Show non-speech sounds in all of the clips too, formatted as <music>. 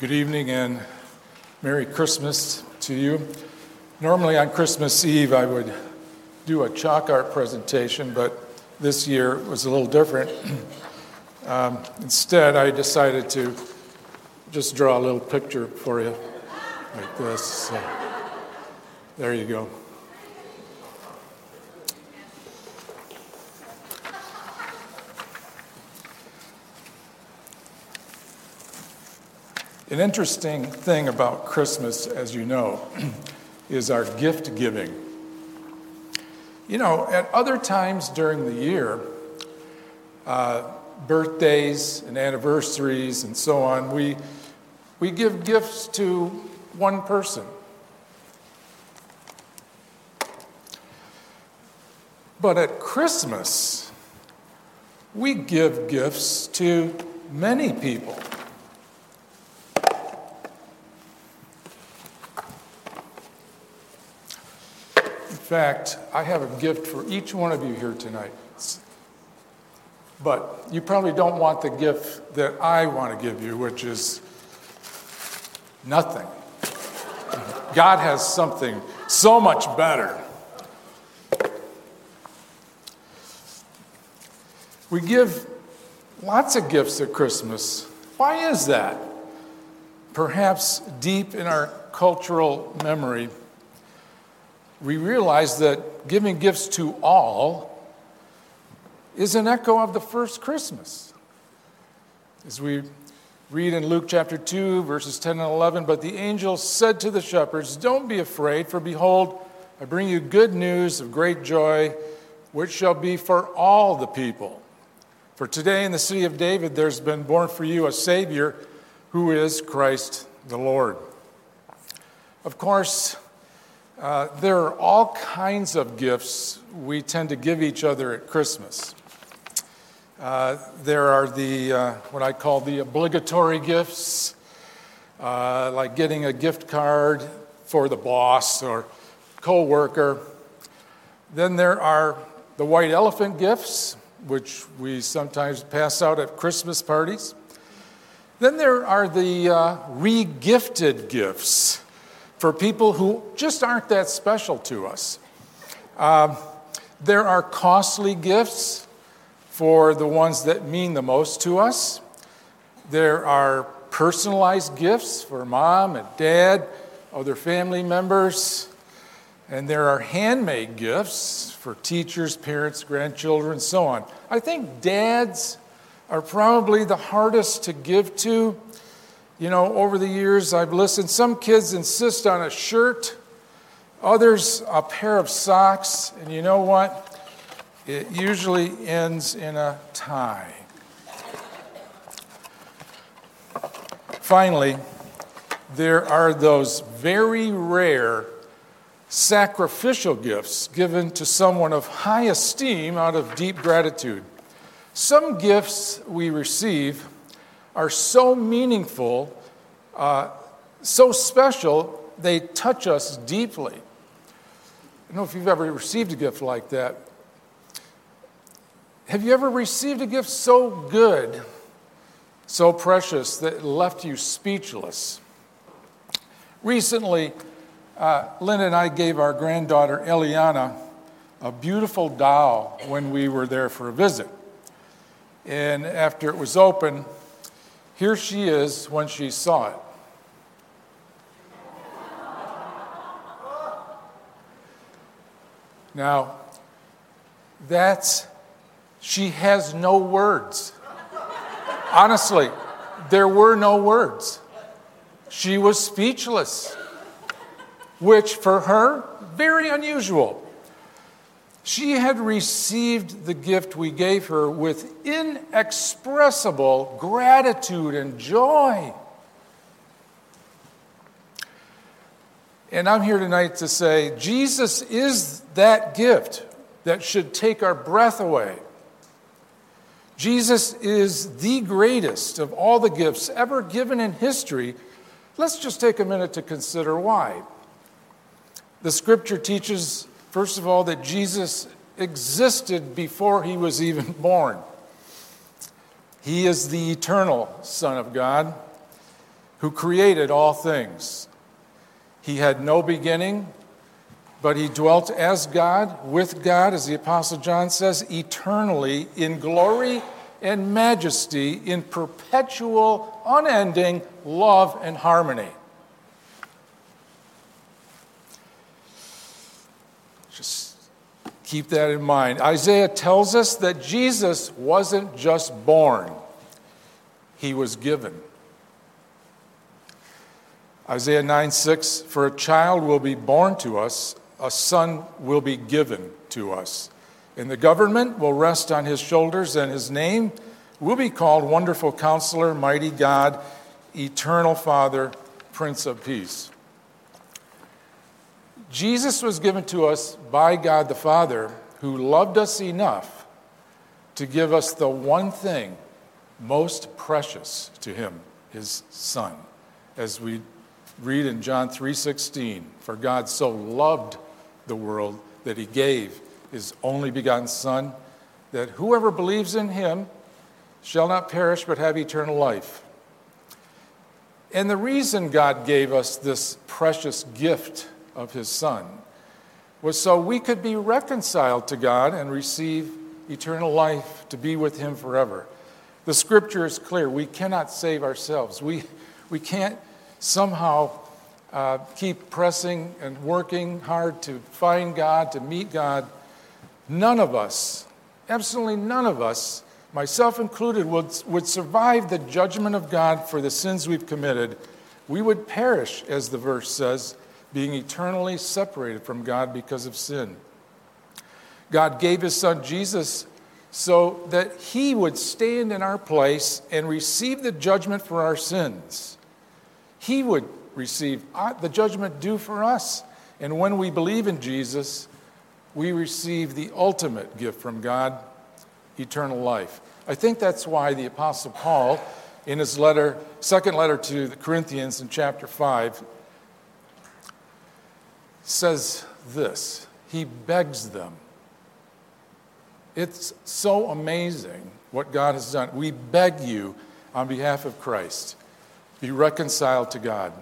Good evening and Merry Christmas to you. Normally on Christmas Eve, I would do a chalk art presentation, but this year was a little different. <clears throat> Um, instead, I decided to just draw a little picture for you like this. So, there you go. An interesting thing about Christmas, as you know, <clears throat> is our gift giving. You know, at other times during the year, uh, birthdays and anniversaries and so on, we, we give gifts to one person. But at Christmas, we give gifts to many people. Fact, I have a gift for each one of you here tonight. But you probably don't want the gift that I want to give you, which is nothing. God has something so much better. We give lots of gifts at Christmas. Why is that? Perhaps deep in our cultural memory, we realize that giving gifts to all is an echo of the first Christmas. As we read in Luke chapter 2, verses 10 and 11, but the angel said to the shepherds, Don't be afraid, for behold, I bring you good news of great joy, which shall be for all the people. For today in the city of David there's been born for you a Savior who is Christ the Lord. Of course, uh, there are all kinds of gifts we tend to give each other at Christmas. Uh, there are the uh, what I call the obligatory gifts, uh, like getting a gift card for the boss or co-worker. Then there are the white elephant gifts, which we sometimes pass out at Christmas parties. Then there are the uh, re-gifted gifts for people who just aren't that special to us. Uh, there are costly gifts for the ones that mean the most to us. There are personalized gifts for mom and dad, other family members. And there are handmade gifts for teachers, parents, grandchildren, so on. I think dads are probably the hardest to give to you know, over the years, I've listened. Some kids insist on a shirt, others, a pair of socks, and you know what? It usually ends in a tie. Finally, there are those very rare sacrificial gifts given to someone of high esteem out of deep gratitude. Some gifts we receive are so meaningful, uh, so special, they touch us deeply. I don't know if you've ever received a gift like that. Have you ever received a gift so good, so precious, that it left you speechless? Recently, uh, Lynn and I gave our granddaughter Eliana a beautiful doll when we were there for a visit. And after it was open, here she is when she saw it. Now, that's, she has no words. Honestly, there were no words. She was speechless, which for her, very unusual. She had received the gift we gave her with inexpressible gratitude and joy. And I'm here tonight to say Jesus is that gift that should take our breath away. Jesus is the greatest of all the gifts ever given in history. Let's just take a minute to consider why. The scripture teaches First of all, that Jesus existed before he was even <laughs> born. He is the eternal Son of God. who created all things. He had no beginning, but he dwelt as God, with God, as the Apostle John says, eternally in glory and majesty, in perpetual, unending love and harmony. Just keep that in mind. Isaiah tells us that Jesus wasn't just born, he was given. Isaiah 9 6 For a child will be born to us, a son will be given to us. And the government will rest on his shoulders, and his name will be called Wonderful Counselor, Mighty God, Eternal Father, Prince of Peace. Jesus was given to us by God the Father, who loved us enough to give us the one thing most precious to him, his Son, as we read in John 3:16, for God so loved the world that he gave his only begotten son that whoever believes in him shall not perish but have eternal life. And the reason God gave us this precious gift of his son was so we could be reconciled to God and receive eternal life to be with him forever. The scripture is clear. We cannot save ourselves. We, we can't somehow uh, keep pressing and working hard to find God, to meet God. None of us, absolutely none of us, myself included, would, would survive the judgment of God for the sins we've committed. We would perish, as the verse says, being eternally separated from God because of sin. God gave his son Jesus so that he would stand in our place and receive the judgment for our sins he would receive uh, the judgment due for us. And when we believe in Jesus, we receive the ultimate gift from God eternal life. I think that's why the Apostle Paul, in his letter, second letter to the Corinthians in chapter 5, says this. He begs them. It's so amazing what God has done. We beg you on behalf of Christ be reconciled to God.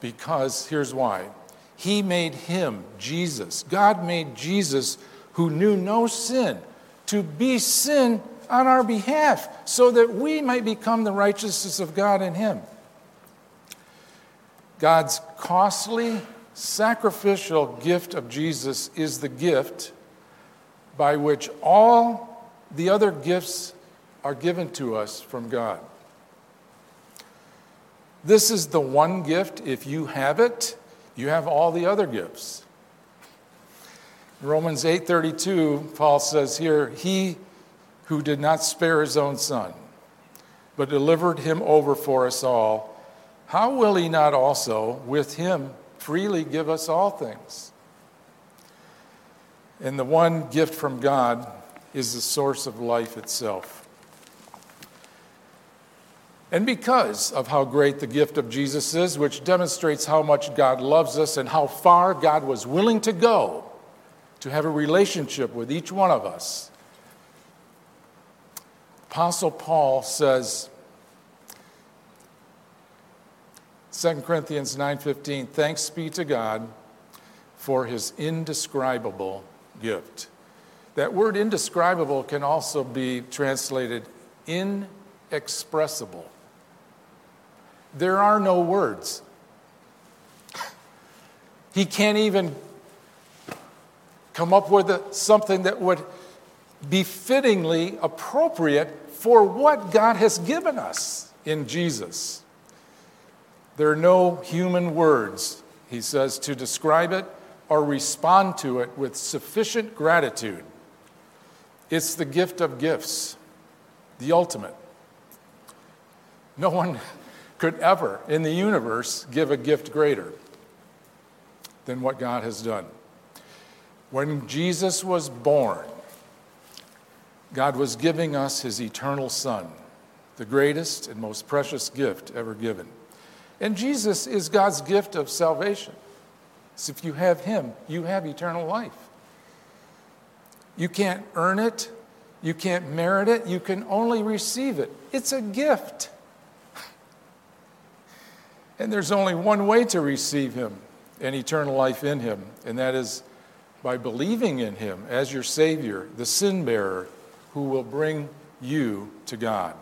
Because here's why He made him, Jesus, God made Jesus, who knew no sin, to be sin on our behalf, so that we might become the righteousness of God in him. God's costly, sacrificial gift of Jesus is the gift by which all the other gifts are given to us from God. This is the one gift. If you have it, you have all the other gifts. Romans 8:32, Paul says here, "He who did not spare his own son, but delivered him over for us all, how will he not also with him freely give us all things?" And the one gift from God is the source of life itself. And because of how great the gift of Jesus is, which demonstrates how much God loves us and how far God was willing to go to have a relationship with each one of us, Apostle Paul says, 2 Corinthians 9:15 Thanks be to God for his indescribable gift. That word indescribable can also be translated inexpressible. There are no words. He can't even come up with something that would be fittingly appropriate for what God has given us in Jesus. There are no human words, he says, to describe it or respond to it with sufficient gratitude. It's the gift of gifts, the ultimate. No one <laughs> could ever in the universe give a gift greater than what God has done. When Jesus was born, God was giving us his eternal Son, the greatest and most precious gift ever given. And Jesus is God's gift of salvation. So if you have him, you have eternal life. You can't earn it, you can't merit it, you can only receive it. It's a gift. And there's only one way to receive Him and eternal life in Him, and that is by believing in Him as your Savior, the sin bearer who will bring you to God.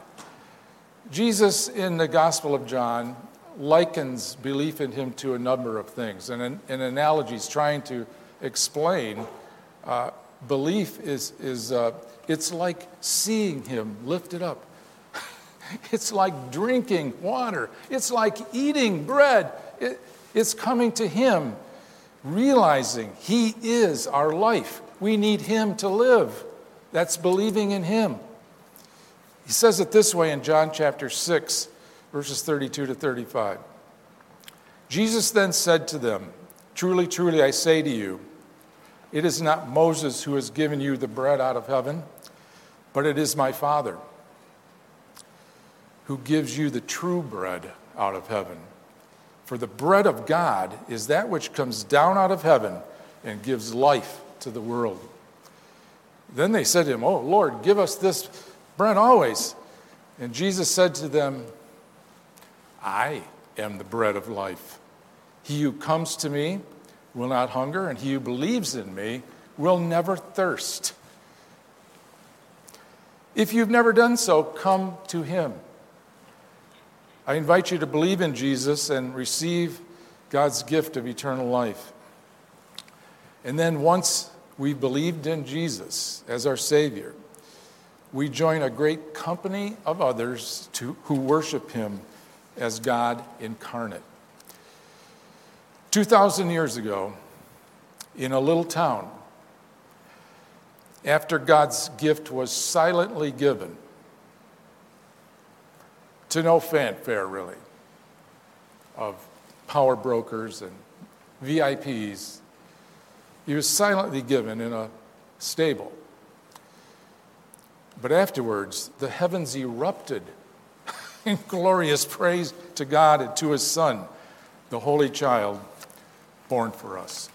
Jesus in the Gospel of John likens belief in Him to a number of things, and in, in analogies trying to explain uh, belief is, is uh, it's like seeing Him lifted up. <laughs> it's like drinking water. It's like eating bread. It, it's coming to Him, realizing He is our life. We need Him to live. That's believing in Him. He says it this way in John chapter 6, verses 32 to 35. Jesus then said to them, Truly, truly, I say to you, it is not Moses who has given you the bread out of heaven, but it is my Father who gives you the true bread out of heaven. For the bread of God is that which comes down out of heaven and gives life to the world. Then they said to him, Oh, Lord, give us this bread always. And Jesus said to them, I am the bread of life. He who comes to me will not hunger, and he who believes in me will never thirst. If you've never done so, come to him. I invite you to believe in Jesus and receive God's gift of eternal life. And then, once we've believed in Jesus as our Savior, we join a great company of others to, who worship Him as God incarnate. 2,000 years ago, in a little town, after God's gift was silently given, to no fanfare really, of power brokers and VIPs, he was silently given in a stable. But afterwards, the heavens erupted in <laughs> glorious praise to God and to his Son, the Holy Child born for us.